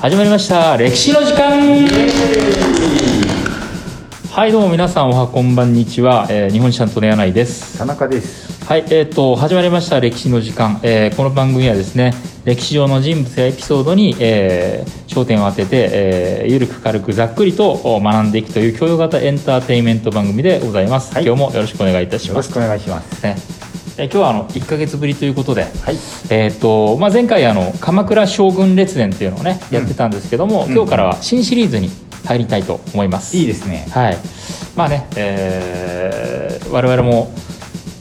始まりました歴史の時間。はいどうも皆さんおはこんばんにちは、えー、日本史担当の柳井です。田中です。はいえー、と始まりました歴史の時間、えー、この番組はですね歴史上の人物やエピソードに、えー、焦点を当てて、えー、ゆるく軽くざっくりと学んでいくという教養型エンターテインメント番組でございます、はい、今日もよろしくお願いいたします。よろしくお願いします。ねえ今日はあの1か月ぶりということで、はいえーとまあ、前回あの鎌倉将軍列伝っていうのをねやってたんですけども、うん、今日からは新シリーズに入りたいと思います。いいですね。はい。まあね、えー、我々も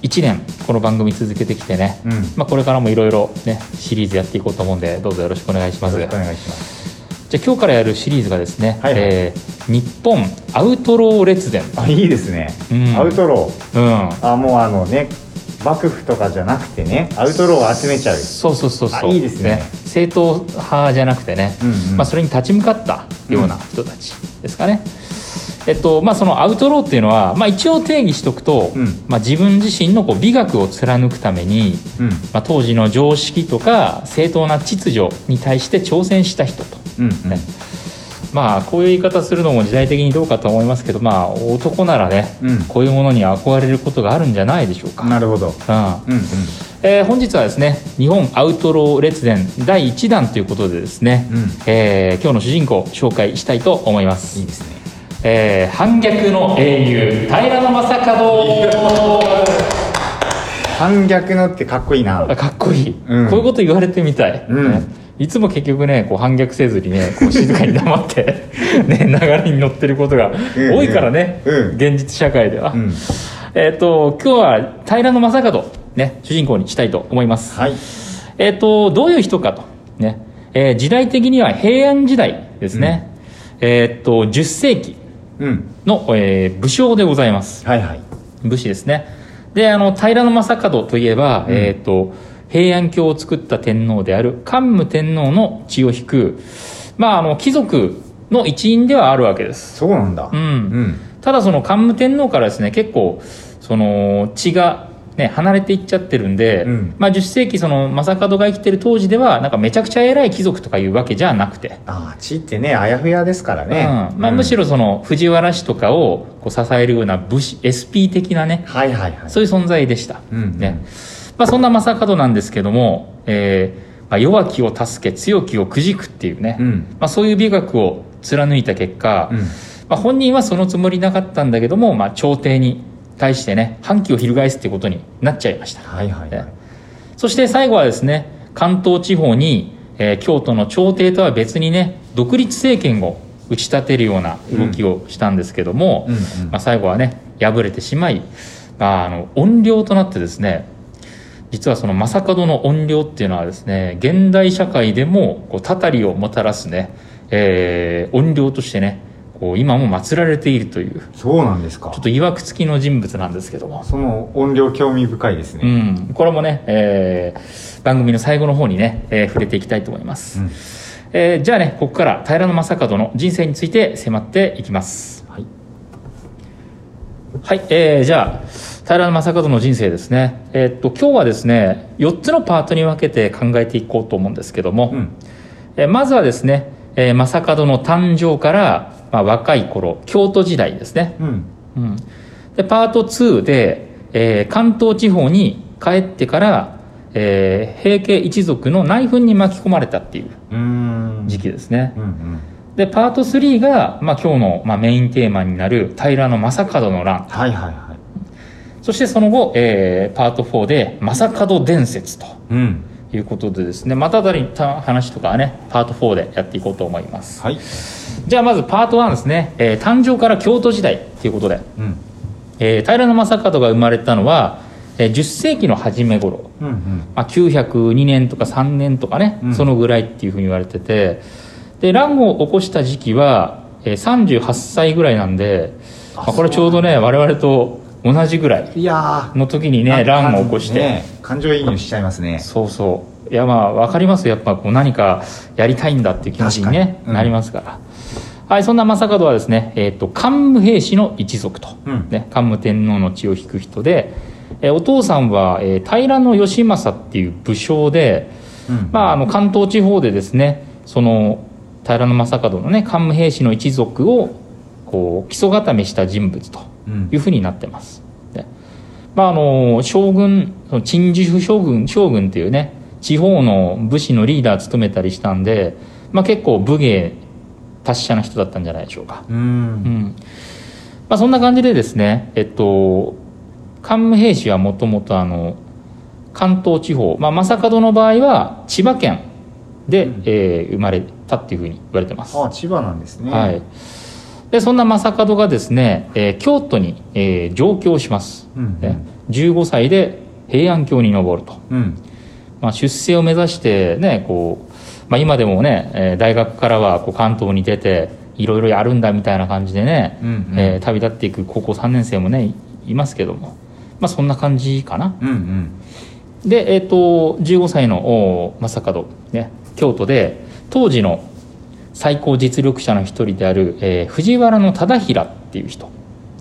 1年この番組続けてきてね、うん、まあ、これからもいろいろねシリーズやっていこうと思うんでどうぞよろしくお願いします。お願いします。じゃあ今日からやるシリーズがですね、はいはい、えー、日本アウトロー列伝あいいですね、うん、アウトロー、うん、あもうあのね幕府とかじゃなくてねアウトローを集めちゃう。そうそうそうそう。いいですね。正統派じゃなくてね、うんうん、まあ、それに立ち向かったような人たちですかね、うん、えっとまあ、そのアウトローっていうのは、まあ、一応定義しとくと、うん、まあ、自分自身のこう美学を貫くために、うん、まあ、当時の常識とか正当な秩序に対して挑戦した人と、うんうん、ねまあこういう言い方するのも時代的にどうかと思いますけどまあ男ならね、うん、こういうものに憧れることがあるんじゃないでしょうか。なるほど、うん。うんうん。えー、本日はですね日本アウトロー列伝第1弾ということでですね、うん、えー、今日の主人公紹介したいと思います。いいですね、えー、反逆の英雄平将門。反逆のってかっこいいな。かっこいい、うん、こういうこと言われてみたい、うん。ねいつも結局ねこう反逆せずにねこう静かに黙ってね流れに乗ってることが多いからね、うん、現実社会では、うん、えっ、ー、と今日は平将門ね主人公にしたいと思います、はい、えっ、ー、とどういう人かとね、えー、時代的には平安時代ですね、うん、えっと10世紀の、うん、えー、武将でございます。はいはい。武士ですね。であの平将門といえば、えっと平安京を作った天皇である桓武天皇の血を引く、まあ、あの貴族の一員ではあるわけです。そうなんだ、うん、うん、ただその桓武天皇からですね結構その血がね、離れていっちゃってるんで、うん、まあ、10世紀その正門が生きてる当時ではなんかめちゃくちゃ偉い貴族とかいうわけじゃなくて。ああ血ってねあやふやですからね、うん。まあ、むしろその藤原氏とかをこう支えるような武士 SP 的なね、はいはいはい、そういう存在でした、うんうん、ねまあ、そんな正門なんですけども、えーまあ、弱きを助け強きをくじくっていうね、うん、まあ、そういう美学を貫いた結果、うん、まあ、本人はそのつもりなかったんだけども、まあ、朝廷に対してね反旗を翻すっていうことになっちゃいました、はいはい、はい、そして最後はですね関東地方に、えー、京都の朝廷とは別にね独立政権を打ち立てるような動きをしたんですけども、うんうんうん、まあ、最後はね敗れてしまい、まあ、あの怨霊となってですね実はその正門の怨霊っていうのはですね現代社会でもこうたたりをもたらすね、えー、怨霊としてねこう今も祀られているというそうなんですか。ちょっと曰く付きの人物なんですけども。その怨霊興味深いですね。うん。これもね、えー、番組の最後の方にね、えー、触れていきたいと思います、うん、えー、じゃあねここから平将門の人生について迫っていきます。はい、はいえー、じゃあ平将門の人生ですね、えー、っと今日はですね4つのパートに分けて考えていこうと思うんですけども、うん、えー、まずはですね、えー、正門の誕生から、まあ、若い頃京都時代ですね、うん。うん、でパート2で、えー、関東地方に帰ってから、えー、平家一族の内紛に巻き込まれたっていう時期ですね、うんうん。でパート3が、まあ、今日の、まあ、メインテーマになる平将門の乱、はいはいはいそしてその後、えー、パート4で「正門伝説」ということでですね、まただた話とかはねパート4でやっていこうと思います、はい、じゃあまずパート1ですね、えー、誕生から京都時代ということで、うん、えー、平将門が生まれたのは、えー、10世紀の初め頃、うんうん。まあ、902年とか3年とかね、うん、そのぐらいっていうふうに言われてて。で乱を起こした時期は、えー、38歳ぐらいなんでまあ、これちょうどね我々と同じぐらいの時にね乱を起こして、ね、感情移入しちゃいますね。そうそう。いやまあ分かりますやっぱこう何かやりたいんだっていう気持ちにね、うん、なりますから。はいそんな正門はですね、えーと、桓武兵士の一族と、うん、ね、桓武天皇の血を引く人で、えー、お父さんは、えー、平義正っていう武将で、うん、まあ、あの関東地方でですねその平将門のね桓武兵士の一族をこう基礎固めした人物というふうになってます。うん、まああの将軍陳寿将軍将軍っていうね地方の武士のリーダー務めたりしたんで、まあ、結構武芸達者な人だったんじゃないでしょうか。うん、うん、まあ、そんな感じでですねえっと桓武兵士はもともとあの関東地方、まあ、正門の場合は千葉県で、うん、えー、生まれたっていうふうに言われてます。あ千葉なんですね。はいでそんな正門がですね、えー、京都に、えー、上京します、うん、ね、15歳で平安京に上ると、うん、まあ、出世を目指してねこう、まあ、今でもね、えー、大学からはこう関東に出ていろいろやるんだみたいな感じでね、うんうん、えー、旅立っていく高校3年生もねいますけども、まあ、そんな感じかな、うんうん、で、えーと、15歳の正門、ね、京都で当時の最高実力者の一人である、えー、藤原忠衡っていう人、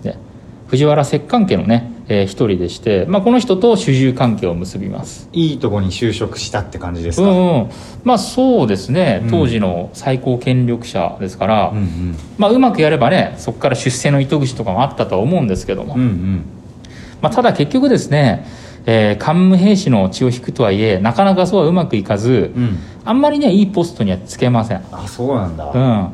ね、藤原摂関家のね、えー、一人でして、まあ、この人と主従関係を結びます。いいとこに就職したって感じですか、うんうん、まあそうですね。当時の最高権力者ですから、うんうん、まあ、うまくやればねそこから出世の糸口とかもあったとは思うんですけども、うんうん。まあ、ただ結局ですねえー、桓武兵士の血を引くとはいえなかなかそうはうまくいかず、うん、あんまりねいいポストにはつけません。あそうなんだ、うん、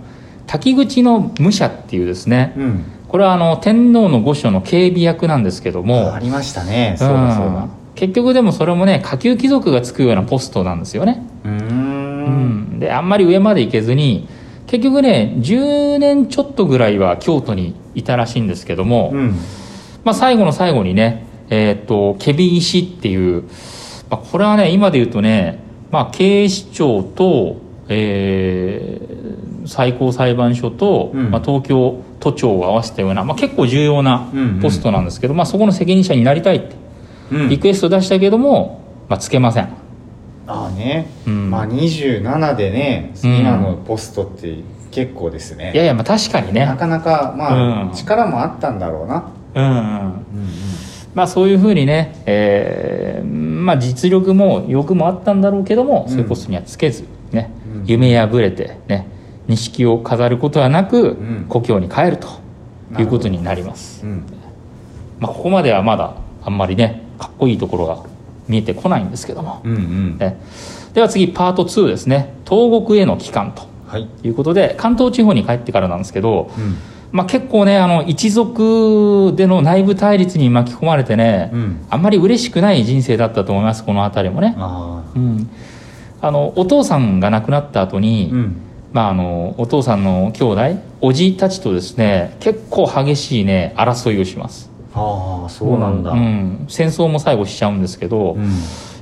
滝口の武者っていうですね、うん、これはあの天皇の御所の警備役なんですけどもありましたね。そうだそうだ、結局でもそれもね下級貴族がつくようなポストなんですよね。うん。であんまり上まで行けずに結局ね10年ちょっとぐらいは京都にいたらしいんですけども、まあ、最後の最後にねえっ、ー、と、ケビ石っていう、まあ、これはね、今で言うとね、まあ、警視庁と、えー、最高裁判所と、うん、まあ、東京都庁を合わせたような、まあ、結構重要なポストなんですけど、うんうん、まあ、そこの責任者になりたいって、リクエスト出したけども、まあ、つけません。ああね、うん、まあ27でね今のポストって結構ですね、いやいやまあ確かにね。なかなかまあ、力もあったんだろうな。うんうん、うん。うんまあ、そういうふうにね、えーまあ、実力も欲もあったんだろうけども、そういうポストにはつけず、ね夢破れて、ね、錦を飾ることはなく、故郷に帰るということになります、まあ、ここまではまだあんまりねかっこいいところが見えてこないんですけども、うんうん、ね、では次パート2ですね。東国への帰還とい。うことで、はい、関東地方に帰ってからなんですけど、うんまあ、結構ねあの一族での内部対立に巻き込まれてね、うん、あんまり嬉しくない人生だったと思いますこの辺りもね。あうん、あのお父さんが亡くなった後に、うん、まあ、あのお父さんの兄弟おじたちとですね結構激しいね争いをします。ああそうなんだ、うん、戦争も最後しちゃうんですけど、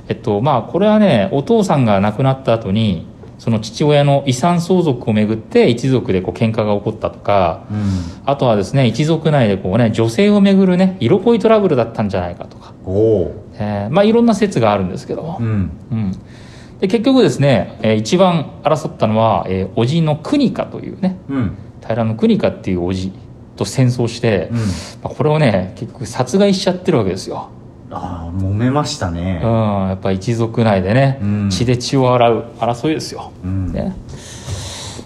えっとまあこれはねお父さんが亡くなった後にその父親の遺産相続をめぐって一族でこう喧嘩が起こったとか、うん、あとはですね一族内でこうね女性をめぐるね色恋トラブルだったんじゃないかとか、えー、まあいろんな説があるんですけども、うん、うん、で結局ですね、えー、一番争ったのは、えー、叔父の国家というね、うん、平の国家っていう叔父と戦争して、うん。まあ、これをね結局殺害しちゃってるわけですよ。ああ揉めましたね。うんやっぱ一族内でね、うん、血で血を洗う争いですよ、うん、ね。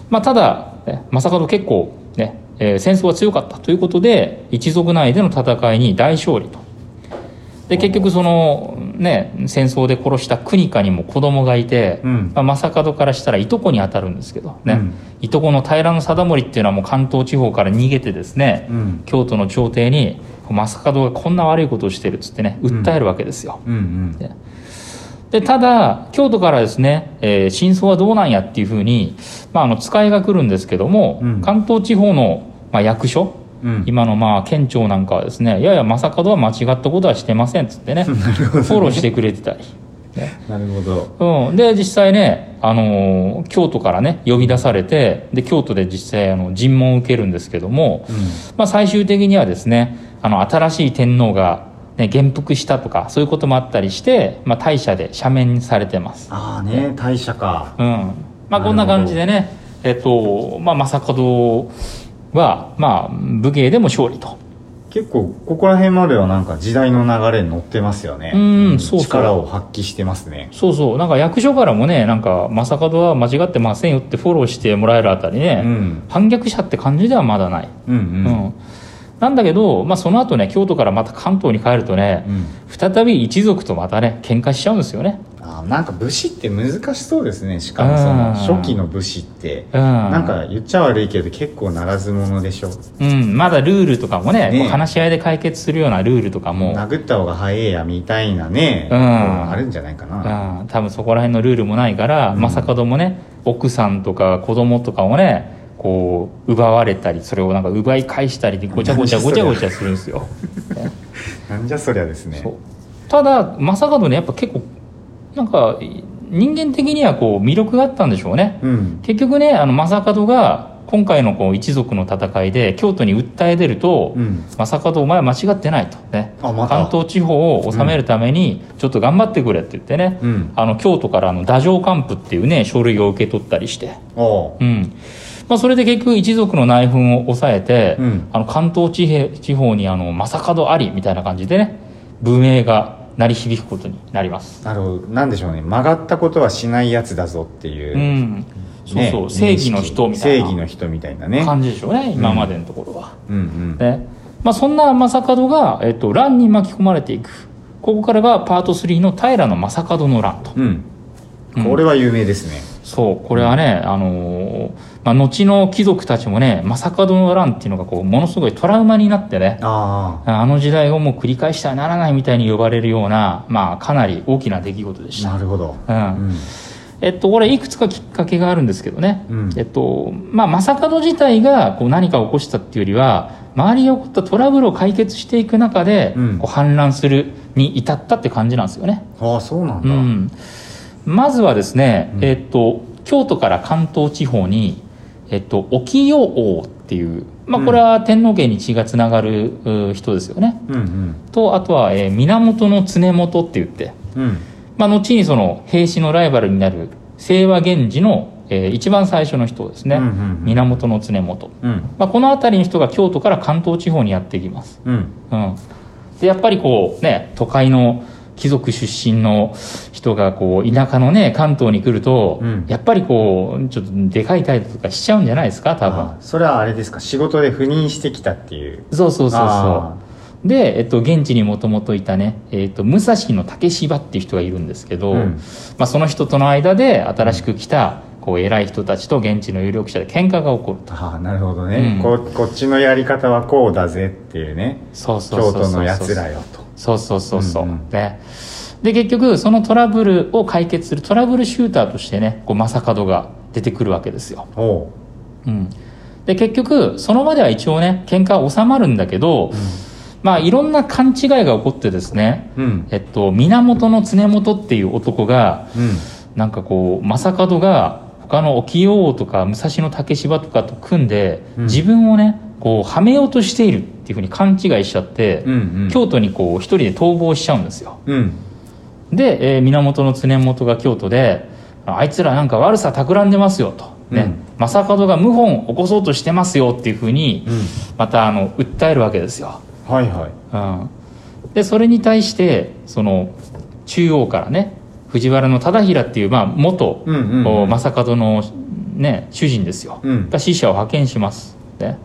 まあ、ただ、ね、正門結構ね、えー、戦争は強かったということで一族内での戦いに大勝利とで結局そのね戦争で殺した国家にも子供がいて、うん、まあ、正門からしたらいとこに当たるんですけどね、うん、いとこの平定盛っていうのはもう関東地方から逃げてですね、うん、京都の朝廷に正門がこんな悪いことをしてるっつってね訴えるわけですよ。うんうん。でただ京都からですね、えー、真相はどうなんやっていうふうに、まあ、あの使いが来るんですけども、うん、関東地方の、まあ、役所、うん、今のまあ県庁なんかはですねいやいや正門は間違ったことはしてませんっつってね ね、フォローしてくれてたり。ね、なるほど、うん、で実際ね、あのー、京都からね呼び出されてで京都で実際あの尋問を受けるんですけども、うん、まあ、最終的にはですねあの新しい天皇が、ね、元服したとかそういうこともあったりして、まあ、大社で赦免されてます。ああね大社か。うん。まあこんな感じでねえっとまあ正門はまあ武芸でも勝利と。結構ここら辺まではなんか時代の流れに乗ってますよね。うんそう。力を発揮してますね。そうそう。なんか役所からもねなんか正門は間違ってませんよってフォローしてもらえるあたりね、うん、反逆者って感じではまだない、うん、うん。うん。なんだけど、まあ、その後ね京都からまた関東に帰るとね、うん、再び一族とまたね喧嘩しちゃうんですよねあなんか武士って難しそうですねしかもその初期の武士って。なんか言っちゃ悪いけど結構ならず者でしょ。うんまだルールとかもねね話し合いで解決するようなルールとかも。殴った方が早いやみたいなね、うん、あるんじゃないかな、うん、多分そこら辺のルールもないから、うん、正門もね奥さんとか子供とかをねこう奪われたりそれをなんか奪い返したりでごちゃごちゃごちゃごちゃするんですよ。なんじゃそりゃですね。ただ正門ねやっぱ結構なんか人間的にはこう魅力があったんでしょうね、うん、結局ねあの正門が今回のこう一族の戦いで京都に訴え出ると「うん、正門お前は間違ってない」と。ね、ま、関東地方を治めるためにちょっと頑張ってくれって言ってね、うん、あの京都からの太政官府っていうね書類を受け取ったりして、うん。まあ、それで結局一族の内紛を抑えて、うん、あの関東地方にあの正門ありみたいな感じでね文明が鳴り響くことになります。なるほど。なんでしょうね。曲がったことはしないやつだぞっていう、うん、そうそう、正義の人みたいな。正義の人みたいなね。感じでしょうね、今までのところは、うんうん。ね。まあ、そんな正門が、えっと、乱に巻き込まれていく。ここからがパート3の平将門の乱と、うん、これは有名ですね、そう。これはね、あのーまあ、後の貴族たちもね正門の乱っていうのがこうものすごいトラウマになってねあの時代をもう繰り返してはならないみたいに呼ばれるような、まあ、かなり大きな出来事でした。なるほど、うん、うん。えっと、これいくつかきっかけがあるんですけどね、うん、えっとまあ、正門自体がこう何か起こしたっていうよりは周りに起こったトラブルを解決していく中で、うん、こう反乱するに至ったって感じなんですよね。ああそうなんだ、うん、まずはですね、えっと、京都から関東地方にえっと、沖陽王っていう、まあ、これは天皇家に血がつながる人ですよね。うんうん、とあとは、えー、源常元って言って、うん、まあ、後にその平氏のライバルになる清和源氏の、えー、一番最初の人ですね、うんうんうん、源常元、うん、まあ、この辺りの人が京都から関東地方にやってきます。うん、うん、でやっぱりこうね都会の貴族出身の人がこう田舎のね関東に来ると、うん、やっぱりこうちょっとでかい態度とかしちゃうんじゃないですか多分。それはあれですか？仕事で赴任してきたっていう。そうそうそうそう。で、えっと、現地にもともといたね、えっと、武蔵の竹芝っていう人がいるんですけど、うん、まあ、その人との間で新しく来たこう偉い人たちと現地の有力者で喧嘩が起こると。ああなるほどね、うん、ここっちのやり方はこうだぜっていうね。そうそう京都のやつらよとそうそうそうそう、うんうん、でで結局そのトラブルを解決するトラブルシューターとしてねこう正門が出てくるわけですよ、う。ん、で結局その場では一応ね喧嘩は収まるんだけど、うん、まあいろんな勘違いが起こってですね、うん、えっと、源常元っていう男が、うん、なんかこう正門が他の沖王とか武蔵野竹芝とかと組んで、自分をねこうはめようとしているっていうふうに勘違いしちゃって、うんうん、京都にこう一人で逃亡しちゃうんですよ、うん、で、えー、源常元が京都であいつらなんか悪さ企んでますよと、ね、うん、正門が謀反を起こそうとしてますよっていうふうに、うん、またあの訴えるわけですよ。はいはい、うん、でそれに対してその中央からね藤原忠衡っていう、まあ、元、うんうんうん、正門の、ね、主人ですよ、が使者を派遣します、ね、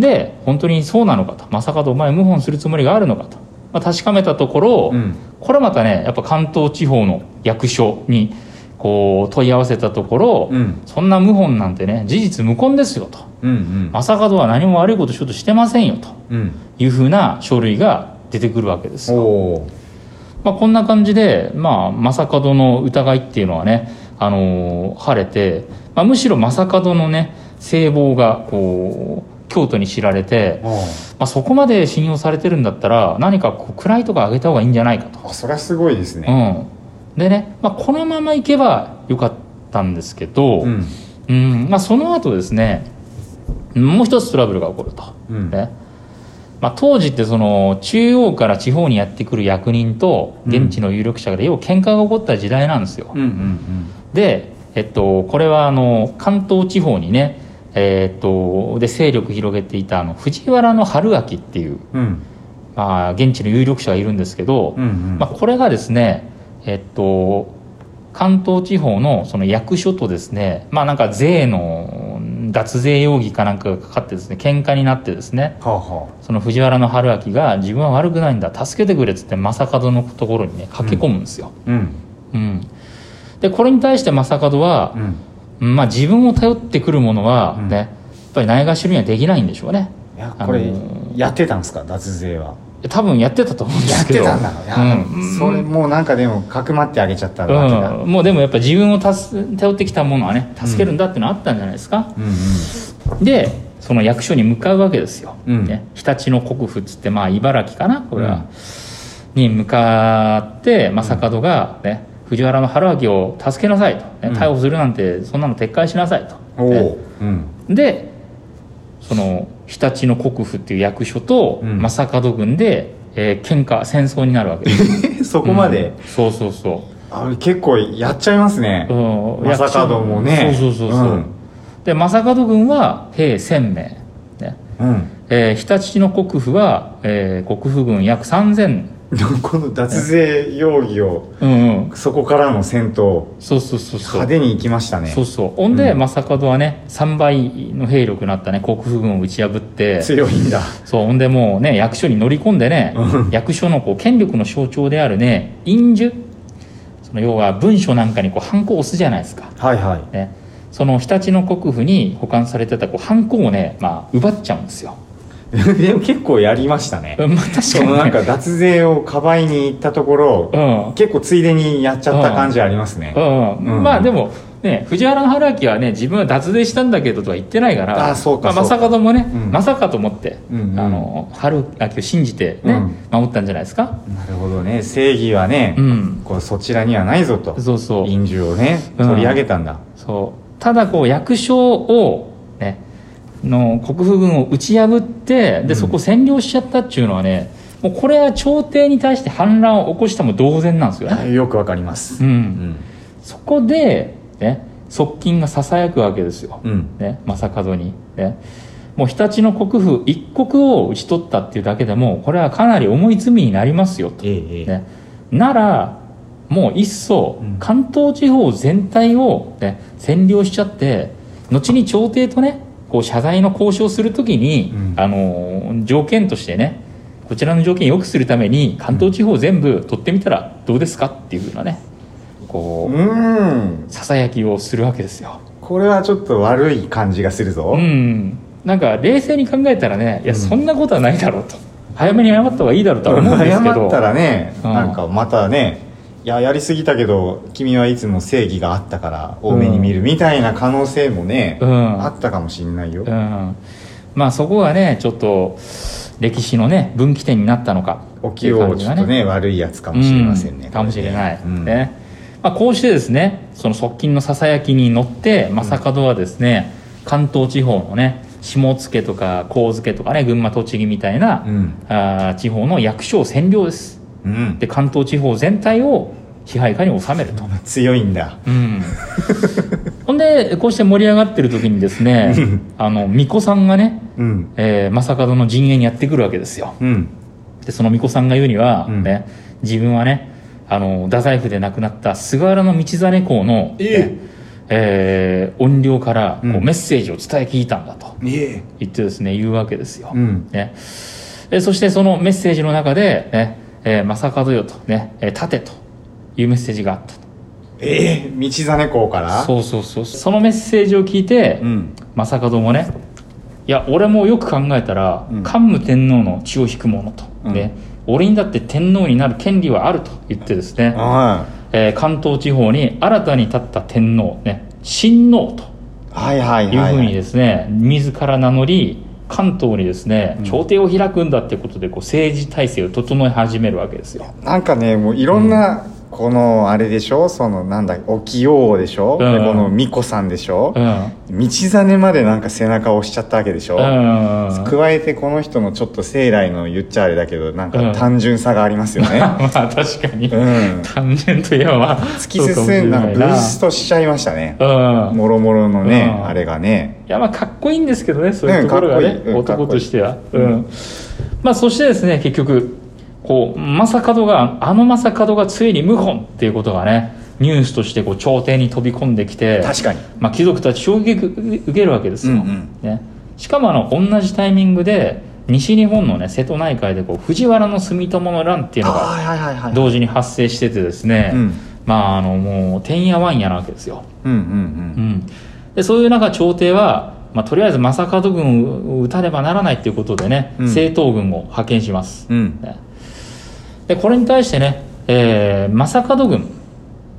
で本当にそうなのかと。正門お前謀反するつもりがあるのかと、まあ、確かめたところ、うん、これまたねやっぱ関東地方の役所にこう問い合わせたところ、うん、そんな謀反なんてね事実無根ですよと、うんうん、正門は何も悪いことしようとしてませんよと。いうふうな書類が出てくるわけですよ。まあ、こんな感じで、まあ、正門の疑いっていうのはね、あのー、晴れて、まあ、むしろ正門のね聖望がこう京都に知られて、まあ、そこまで信用されてるんだったら何かこう位とか上げた方がいいんじゃないかと。あそれはすごいですね、うん、でね、まあ、このままいけばよかったんですけど、うん、うん、まあ、その後ですねもう一つトラブルが起こると、うん、ね。まあ、当時ってその中央から地方にやってくる役人と現地の有力者で要は喧嘩が起こった時代なんですよ、うんうんうん、で、えっと、これはあの関東地方にねえー、っとで勢力広げていたあの藤原春明っていう、うん。まあ、現地の有力者がいるんですけど、うんうん。まあ、これがですねえっと関東地方のその役所とですねまあなんか税の脱税容疑かなんかがかかってですね喧嘩になってですねはあはその藤原春明が自分は悪くないんだ助けてくれっつって正門のところにね駆け込むんですよ、あうん。うん。でこれに対して正門はう、んまあ、自分を頼ってくるものはうん。ね、やっぱりないがしろにはできないんでしょうね。いやこれあのー。やってたんですか？脱税は。多分やってたと思うんでやっすけど。てたんだうん。それもうなんかでもかくまってあげちゃったわけだ、うん、もうでもやっぱ自分を助頼ってきたものはね助けるんだっていうのはあったんじゃないですか、うんうん。でその役所に向かうわけですよ、うん。ね、日立の国府っつってまあ茨城かなこれは、うん。に向かって正門が、ね藤原の春明を助けなさいと、ねうん。逮捕するなんてそんなの撤回しなさいと、おね。お、うん。でその日立の国府っていう役所とうん。正門軍で、えー喧嘩戦争になるわけです。そこまで、うん。そうそうそう。あ結構やっちゃいますね、うん。正門もね。そうそうそうそう、うん。で正門軍は兵1000名、ね。うん。えー日立の国府は、えー国府軍約3000この脱税容疑をうんうん。そこからの戦闘そうそうそうそう。派手に行きましたね。そうそう。ほんで、うん。正門はね3倍の兵力になったね国府軍を打ち破って。強いんだ。そうほんでもうね役所に乗り込んでねうん。役所のこう権力の象徴であるね印字その要は文書なんかにこうハンコを押すじゃないですか。はいはい。ね、その日立の国府に保管されてたこうハンコをね、まあ、奪っちゃうんですよ。でも結構やりましたね。うんまあ、確そのなんか脱税をかばいに行ったところ、うん。結構ついでにやっちゃった感じありますね、うん。うん。まあでもね藤原春明はね自分は脱税したんだけどとは言ってないから。あそうかまあ、そうか。正門もね、うん。まさかと思って、うんうん。あの春明を信じてね、守ったんじゃないですか。なるほどね。正義はね、うん。こうそちらにはないぞと。そうそう。印字をねうん。取り上げたんだ、そう。ただこう役所をねの国府軍を打ち破ってでそこを占領しちゃったっていうのはね、もうこれは朝廷に対して反乱を起こしたも同然なんですよね、よくわかります。うん。うん。そこで、ね、側近がささやくわけですよ、うん。ね、正門に、ね、もう日立の国府一国を討ち取ったっていうだけでもこれはかなり重い罪になりますよと、ええええ。ね、ならもういっそうん。関東地方全体を、ね、占領しちゃって後に朝廷とねこう謝罪の交渉するときに、うん。あの条件としてねこちらの条件を良くするために関東地方全部取ってみたらどうですかっていうふうなねこううん。ささやきをするわけですよ。これはちょっと悪い感じがするぞ、うん、なんか冷静に考えたらねいやうん。そんなことはないだろうと。早めに謝った方がいいだろうとは思うんですけど。謝ったらね、うん。なんかまたねいややりすぎたけど君はいつも正義があったから多めに見るみたいな可能性もね、うん。あったかもしんないよ、うん、まあそこがねちょっと歴史のね分岐点になったのかお清をちょっとね悪いやつかもしれませんね、うん。かもしれない、うん。ね。まあ、こうしてですねその側近のささやきに乗って正門はですね、関東地方のね下野とか神津とかね群馬栃木みたいな、うん。あー地方の役所を占領ですうん。で関東地方全体を支配下に収めると、強いんだ。うん、ほんでこうして盛り上がってる時にですねあの巫女さんがね、うん。えー正門の陣営にやってくるわけですよ。うん。でその巫女さんが言うには、うん。ね、自分はねあの太宰府で亡くなった菅原道真公の、ええ。ねえー怨霊からこううん。メッセージを伝え聞いたんだと言ってですね言うわけですよ、うん。ね、えそしてそのメッセージの中で、ねえー正門よと、ねえー立てというメッセージがあったと。ええ道真公から？そうそうそうそのメッセージを聞いて、うん。正門もねいや俺もよく考えたら、うん。桓武天皇の血を引く者と、うん。ね。俺にだって天皇になる権利はあると言ってですね、はえー関東地方に新たに立った天皇、ね、親王といはいはいい。うはいふうにですね、自ら名乗り関東にですねうん。朝廷を開くんだってことでこう政治体制を整え始めるわけですよ。なんかねもういろんなこのあれでしょ？そのなんだ沖王でしょ、うん、でこの巫女さんでしょ、うん、道真までなんか背中を押しちゃったわけでしょ、うん、加えてこの人のちょっと生来の言っちゃあれだけどなんか単純さがありますよね、まあ確かに、単純といえばまあ突き進んだブーストしちゃいましたね。もろもろのね、あれがねいやまあかっこいいんですけどねそういうところがね、男としては。うん。まあそしてですね結局こう正門があの正門がついに謀反っていうことがねニュースとしてこう朝廷に飛び込んできて確かに、まあ、貴族たち衝撃受けるわけですよ、うんうん、ね、しかもあの同じタイミングで西日本のね瀬戸内海でこう藤原の住友の乱っていうのが同時に発生しててですね、まああのもうてんやわんやなわけですよ、うんうんうん。うん、でそういう中朝廷はまあ、とりあえず正門軍を撃たねばならないということでね、うん、政党軍を派遣します、うん、ね、でこれに対してね、えー、正門軍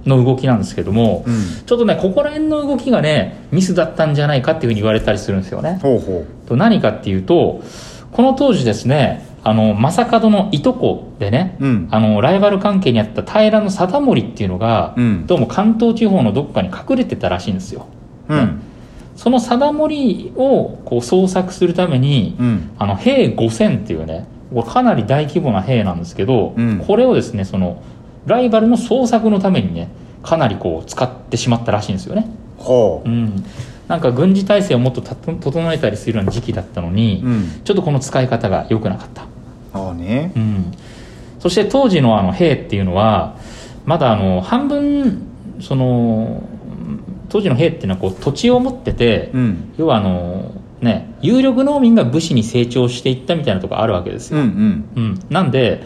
の動きなんですけども、うん、ちょっとねここら辺の動きがねミスだったんじゃないかっていうふうに言われたりするんですよね。ほうほう。と何かっていうとこの当時ですねあの正門のいとこでね、うん、あのライバル関係にあった平の貞盛っていうのが、うん、どうも関東地方のどっかに隠れてたらしいんですよ。ね、その貞盛をこう捜索するために、あの兵5000っていうねこれかなり大規模な兵なんですけど、うん、これをですねそのライバルの捜索のためにねかなりこう使ってしまったらしいんですよね。ほう、うん、なんか軍事体制をもっと整えたりするような時期だったのに、うん、ちょっとこの使い方が良くなかった。ああね、うん、そして当時のあの兵っていうのはまだあの半分その当時の兵っていうのはこう土地を持ってて、うん、要はあのね、有力農民が武士に成長していったみたいなとこあるわけですよ。うん、うん。うん、なんで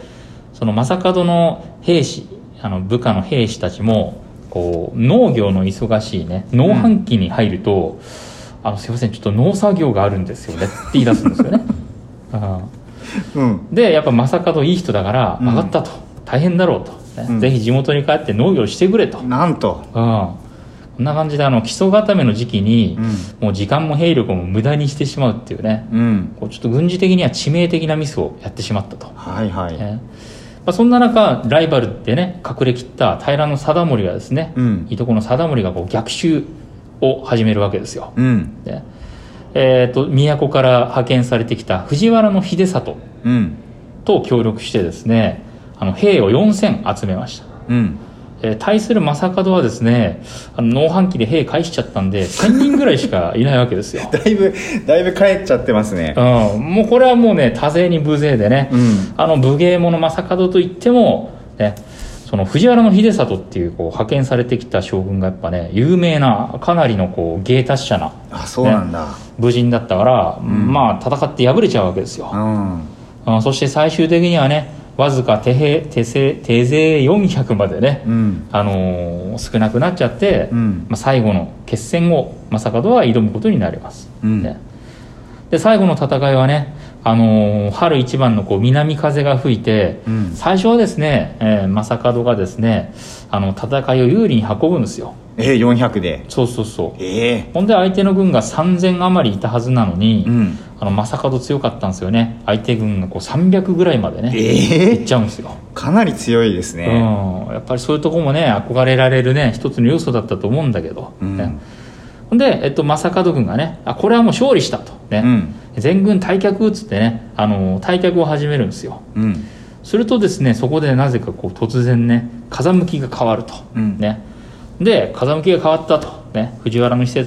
その正門の兵士あの部下の兵士たちもこう農業の忙しいね農繁期に入ると、うん、あのすいませんちょっと農作業があるんですよねって言い出すんですよね。うん、でやっぱ正門いい人だから分かったと、大変だろうと、ね。ぜひ地元に帰って農業してくれと。なんと、うんこんな感じであの基礎固めの時期に、もう時間も兵力も無駄にしてしまうっていうね、うん、こうちょっと軍事的には致命的なミスをやってしまったと。はいはい、まあ、そんな中ライバルでね隠れきった平貞盛がですね、うん、いとこの貞盛がこう逆襲を始めるわけですよ。うん、でえーと、都から派遣されてきた藤原秀里と協力してですねあの兵を4000集めました。うんえー、対する正門はですねあの農繁期で兵返しちゃったんで1000人ぐらいしかいないわけですよ。だいぶだいぶ帰っちゃってますね、うん、もうこれはもうね多勢に無勢でね、うん、あの武芸者正門といっても、ね、その藤原秀里っていうこう派遣されてきた将軍がやっぱね有名なかなりのこう芸達者な、あそうなんだ、武人だったから、うん、まあ戦って敗れちゃうわけですよ、うん、そして最終的にはねわずか手手勢手勢400までね、うん、あのー、少なくなっちゃって、うん、まあ、最後の決戦を正門は挑むことになります、うん、ね、で最後の戦いはね、あのー、春一番のこう南風が吹いて、最初はですね、えー、正門がですねあの戦いを有利に運ぶんですよえー、400で。そうそうそう。ええー、ほんで相手の軍が3000余りいたはずなのに、うん、あの正門強かったんですよね。相手軍がこう300ぐらいまでね、えー、いっちゃうんですよ。かなり強いですね、うん、やっぱりそういうとこもね憧れられるね一つの要素だったと思うんだけど、うん、ね、ほんで、えっと、正門軍がねあこれはもう勝利したと。ね、うん、全軍退却っつってねあの退却を始めるんですよ、うん。するとですねそこでなぜかこう突然ね風向きが変わると、うん、ねで風向きが変わったと、ね、藤原の秀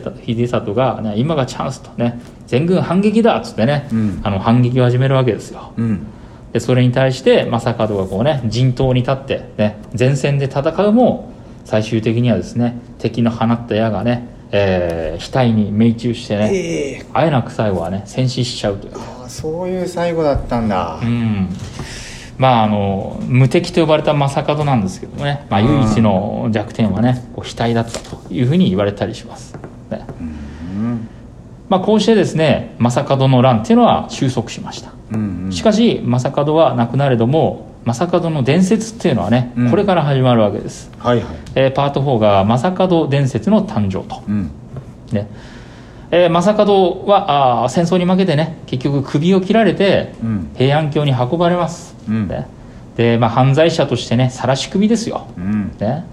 里が、ね、今がチャンスと。ね。全軍反撃だ。っつってね、うん、あの反撃を始めるわけですよ、うん、でそれに対して正門がこうね陣頭に立って、ね、前線で戦うも最終的にはですね敵の放った矢がね、えー、額に命中してね、え。ー、あえなく最後はね戦死しちゃうという。あそういう最後だったんだ。うんまあ、あの無敵と呼ばれた正門なんですけどね、まあ、唯一の弱点はねこう額だったというふうに言われたりします、ね。まあ、こうしてですね正門の乱っていうのは収束しました、うんうん、しかし正門は亡くなれども正門の伝説っていうのはね、うん、これから始まるわけです、はいはい。えー、パート4が正門伝説の誕生と、うん、ねえー、正門はあ戦争に負けてね結局首を切られて、平安京に運ばれます、うん、でで、まあ、犯罪者としてね晒し首ですよ、うん、ね。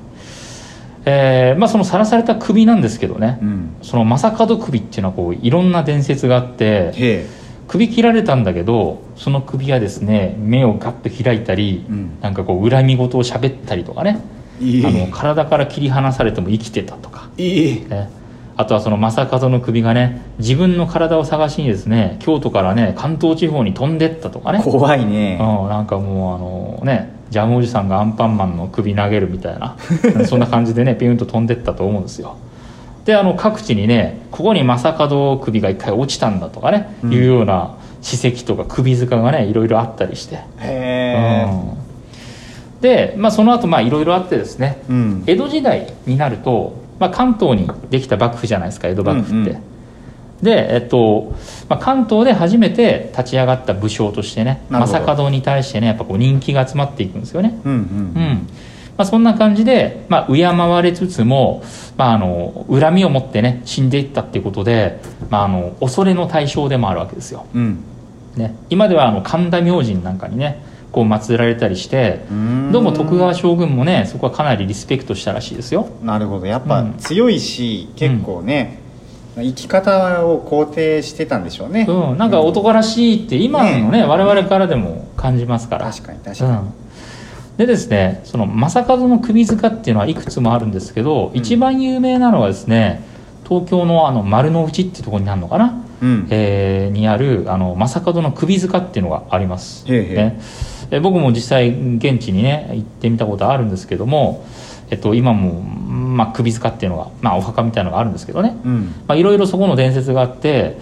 えーまあ、その晒された首なんですけどね、うん、その正門首っていうのはこういろんな伝説があって首切られたんだけどその首はですね目をガッと開いたり、うん、なんかこう恨み事を喋ったりとかね。あの体から切り離されても生きてたとか。いい、ね、あとはその正門の首がね自分の体を探しにですね京都からね関東地方に飛んでったとかね。怖いね、うん、なんかもうあのねジャムおじさんがアンパンマンの首投げるみたいな。そんな感じでねピュンと飛んでったと思うんですよ。であの各地にねここに正門首が一回落ちたんだとかね、うん、いうような史跡とか首塚がねいろいろあったりして。へえ、うん。で、まあ、その後まあいろいろあってですね、うん、江戸時代になると、まあ、関東にできた幕府じゃないですか江戸幕府って。うんうん、で、えっとまあ、関東で初めて立ち上がった武将としてね正門に対してねやっぱこう人気が集まっていくんですよね。うん、うんうんまあ、そんな感じで、まあ、敬われつつも、まあ、あの恨みを持ってね死んでいったっていうことで、まあ、あの恐れの対象でもあるわけですよ。うんね、今ではあの神田明神なんかにねこう祀られたりしてどうも徳川将軍もねそこはかなりリスペクトしたらしいですよ。なるほど。やっぱ強いし、うん、結構ね、うん、生き方を肯定してたんでしょうね。うん。なんか男らしいって今のね、ね、我々からでも感じますから。確かに確かに、うん。でですねその正門の首塚っていうのはいくつもあるんですけど、うん、一番有名なのはですね東京のあの丸の内っていうところになるのかな、うん、えー、にあるあの正門の首塚っていうのがあります。へへね、え僕も実際現地にね行ってみたことあるんですけども、えっと、今も、まあ、首塚っていうのが、まあ、お墓みたいなのがあるんですけどね、いろいろそこの伝説があって、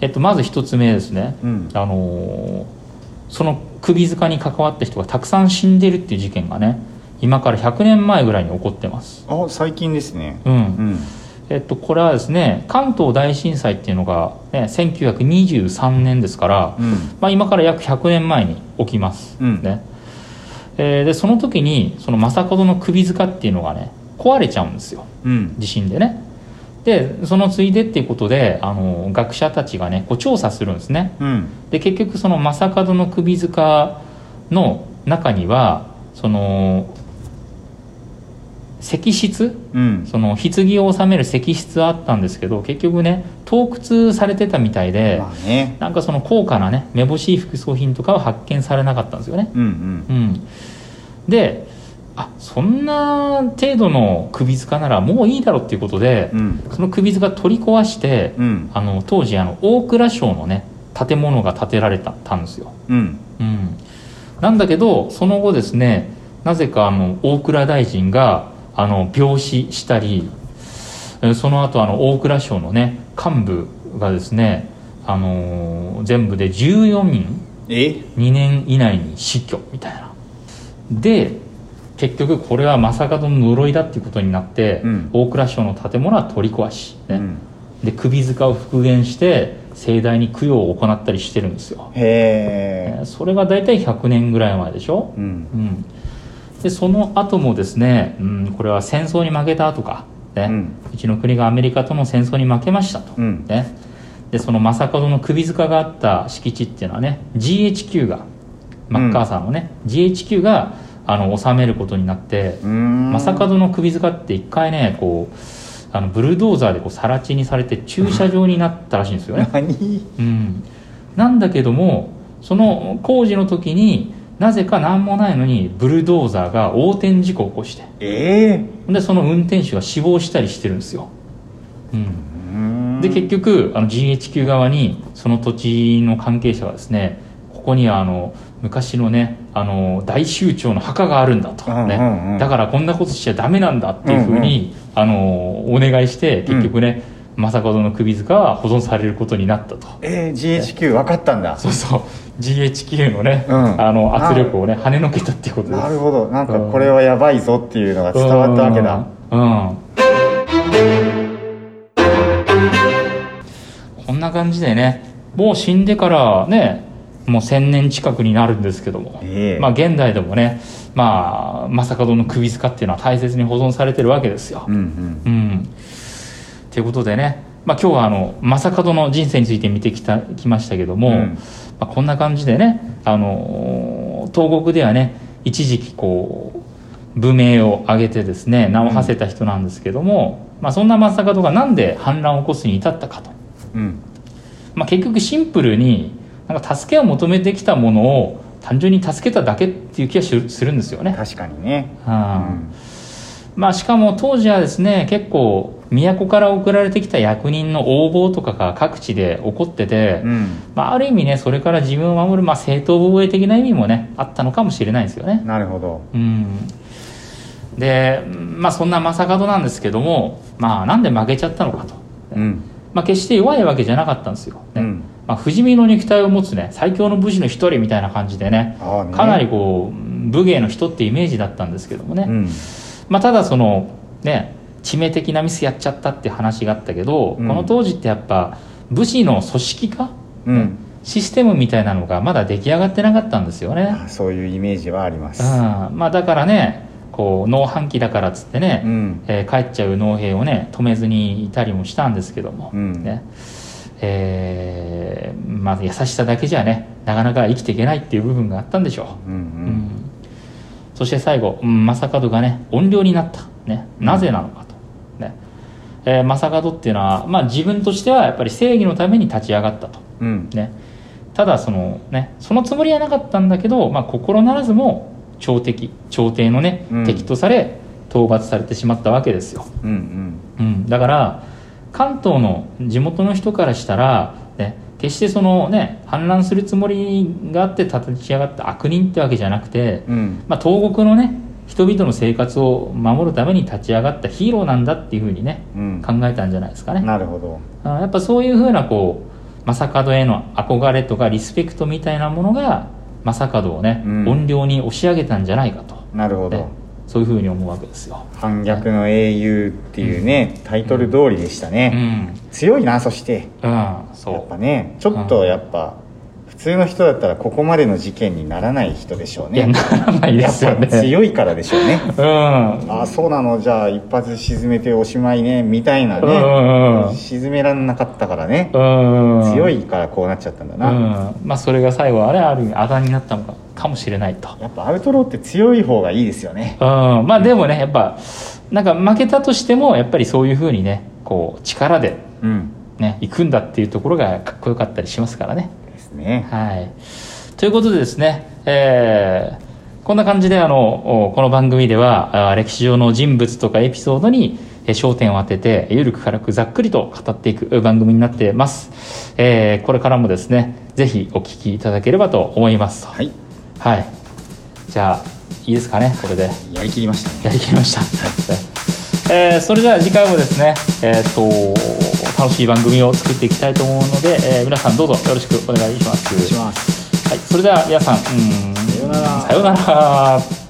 えっと、まず一つ目ですね、うん、あのその首塚に関わった人がたくさん死んでるっていう事件がね今から100年前ぐらいに起こってます。あ最近ですね。うん、うんえっと、これはですね関東大震災っていうのが、ね、1923年ですから、うん、まあ、今から約100年前に起きます、うん、ね。えー、でその時にその正門の首塚っていうのがね壊れちゃうんですよ、うん、地震でね。でそのついでっていうことであの学者たちがねこう調査するんですね、で結局その正門の首塚の中にはその石室、うん、その棺を収める石室はあったんですけど結局ね盗掘されてたみたいで、まあね、なんかその高価なねめぼしい副葬品とかは発見されなかったんですよね。うん、うん。うん、であそんな程度の首塚ならもういいだろうっていうことで、うん、その首塚取り壊して、うん、あの当時あの大蔵省のね建物が建てられたたんですよ。うん。うん、なんだけどその後ですねなぜかあの大蔵大臣があの病死したりその後あの大蔵省のね幹部がですね、あのー、全部で14人え？2年以内に死去みたいな。で結局これは正門の呪いだっていうことになって、うん、大蔵省の建物は取り壊し、ね、うん、で首塚を復元して盛大に供養を行ったりしてるんですよ。へえそれが大体100年ぐらい前でしょ、うん、うんでその後もですね、うん、これは戦争に負けたとか、ね、うん、うちの国がアメリカとの戦争に負けましたと、うん、ね、でその正門の首塚があった敷地っていうのはね GHQ がマッカーサーのね、うん、GHQ があの収めることになって正門の首塚って一回ねこうあのブルドーザーでこう更地にされて駐車場になったらしいんですよね。うん、なんだけどもその工事の時になぜか何もないのにブルドーザーが横転事故を起こして。ええ。ー、でその運転手が死亡したりしてるんですよ、うん、で結局あの GHQ 側にその土地の関係者がですねここにはあの昔のねあの大酋長の墓があるんだと、ね、うんうん、だからこんなことしちゃダメなんだっていうふうに、うんうん、あのお願いして結局ね、うん、正門の首塚は保存されることになったと。ええー、GHQ 分かったんだ。そうそう GHQ のね、うん、あの圧力をね跳ねのけたっていうことです。なるほど。なんかこれはやばいぞっていうのが伝わったわけだ。うん、うん、こんな感じでねもう死んでからねもう1000年近くになるんですけども、えー、まあ現代でもねまあ正門の首塚っていうのは大切に保存されてるわけですよ。うん、うん。うん、ということでね、まあ、今日はあの正門の人生について見てきたきましたけども、うん、まあ、こんな感じでね、あの東国ではね一時期こう武名を挙げてですね名を馳せた人なんですけども、うん、まあ、そんな正門がなんで反乱を起こすに至ったかと、うん。まあ、結局シンプルになんか助けを求めてきたものを単純に助けただけっていう気がするんですよね。確かにね、うん、まあ、しかも当時はですね結構都から送られてきた役人の横暴とかが各地で起こってて、うん、まあ、ある意味ねそれから自分を守る、まあ、正当防衛的な意味もねあったのかもしれないですよね。なるほど、うん、で、まあ、そんな正門なんですけども、まあ、なんで負けちゃったのかと、うん、まあ、決して弱いわけじゃなかったんですよ、ね、うん。まあ、不死身の肉体を持つね最強の武士の一人みたいな感じでね、ね、かなりこう武芸の人ってイメージだったんですけどもね、うん、まあ、ただそのね致命的なミスやっちゃったって話があったけど、うん、この当時ってやっぱ武士の組織化、うん、システムみたいなのがまだ出来上がってなかったんですよね。そういうイメージはあります、うん。まあ、だからねこう農繁期だからっつってね、うん、えー、帰っちゃう農兵をね止めずにいたりもしたんですけども、うん、ね。えー、まあ、優しさだけじゃねなかなか生きていけないっていう部分があったんでしょう、うん、うん、そして最後、うん、正門がね怨霊になった、ね、なぜなのかと、ねえー、正門っていうのは、まあ、自分としてはやっぱり正義のために立ち上がったと、うん、ね、ただその,、ね、そのつもりはなかったんだけど、まあ、心ならずも朝敵朝廷のね、敵とされ討伐されてしまったわけですよ、うん、うん、だから関東の地元の人からしたら、ね、決してそのね反乱するつもりがあって立ち上がった悪人ってわけじゃなくて、うん、まあ、東国のね人々の生活を守るために立ち上がったヒーローなんだっていうふうにね、うん、考えたんじゃないですかね。なるほど。やっぱそういうふうなこう正門への憧れとかリスペクトみたいなものが正門をね、うん、怨霊に押し上げたんじゃないかと。なるほど、ね。そういうふうに思うわけですよ。反逆の英雄っていうね、うん、タイトル通りでしたね、うん、強いなそして、うん、そう。やっぱねちょっとやっぱ、普通の人だったらここまでの事件にならない人でしょうね。ならないですよね。強いからでしょうね。うん。ああそうなのじゃあ一発沈めておしまいねみたいなね、うんうん、沈められなかったからね、うんうん、強いからこうなっちゃったんだな、うん、まあそれが最後あれある意味あだになったのかかもしれないと。やっぱアウトローって強い方がいいですよね。うん。まあでもねやっぱなんか負けたとしてもやっぱりそういうふうにねこう力で、うん。ね、行くんだっていうところがかっこよかったりしますからねね。はい。ということでですね、えー、こんな感じであの、この番組では、歴史上の人物とかエピソードに焦点を当てて、ゆるく軽くざっくりと語っていく番組になってます。えー、これからもですね、ぜひお聞きいただければと思います。はい。はい。じゃあ、いいですかね、これで。やりきりました、ね、やりきりました。えー、それでは次回もですね、えー、っと、楽しい番組を作っていきたいと思うので、えー、皆さんどうぞよろしくお願いします。はい、それでは皆さん、うん、さようなら。さようなら。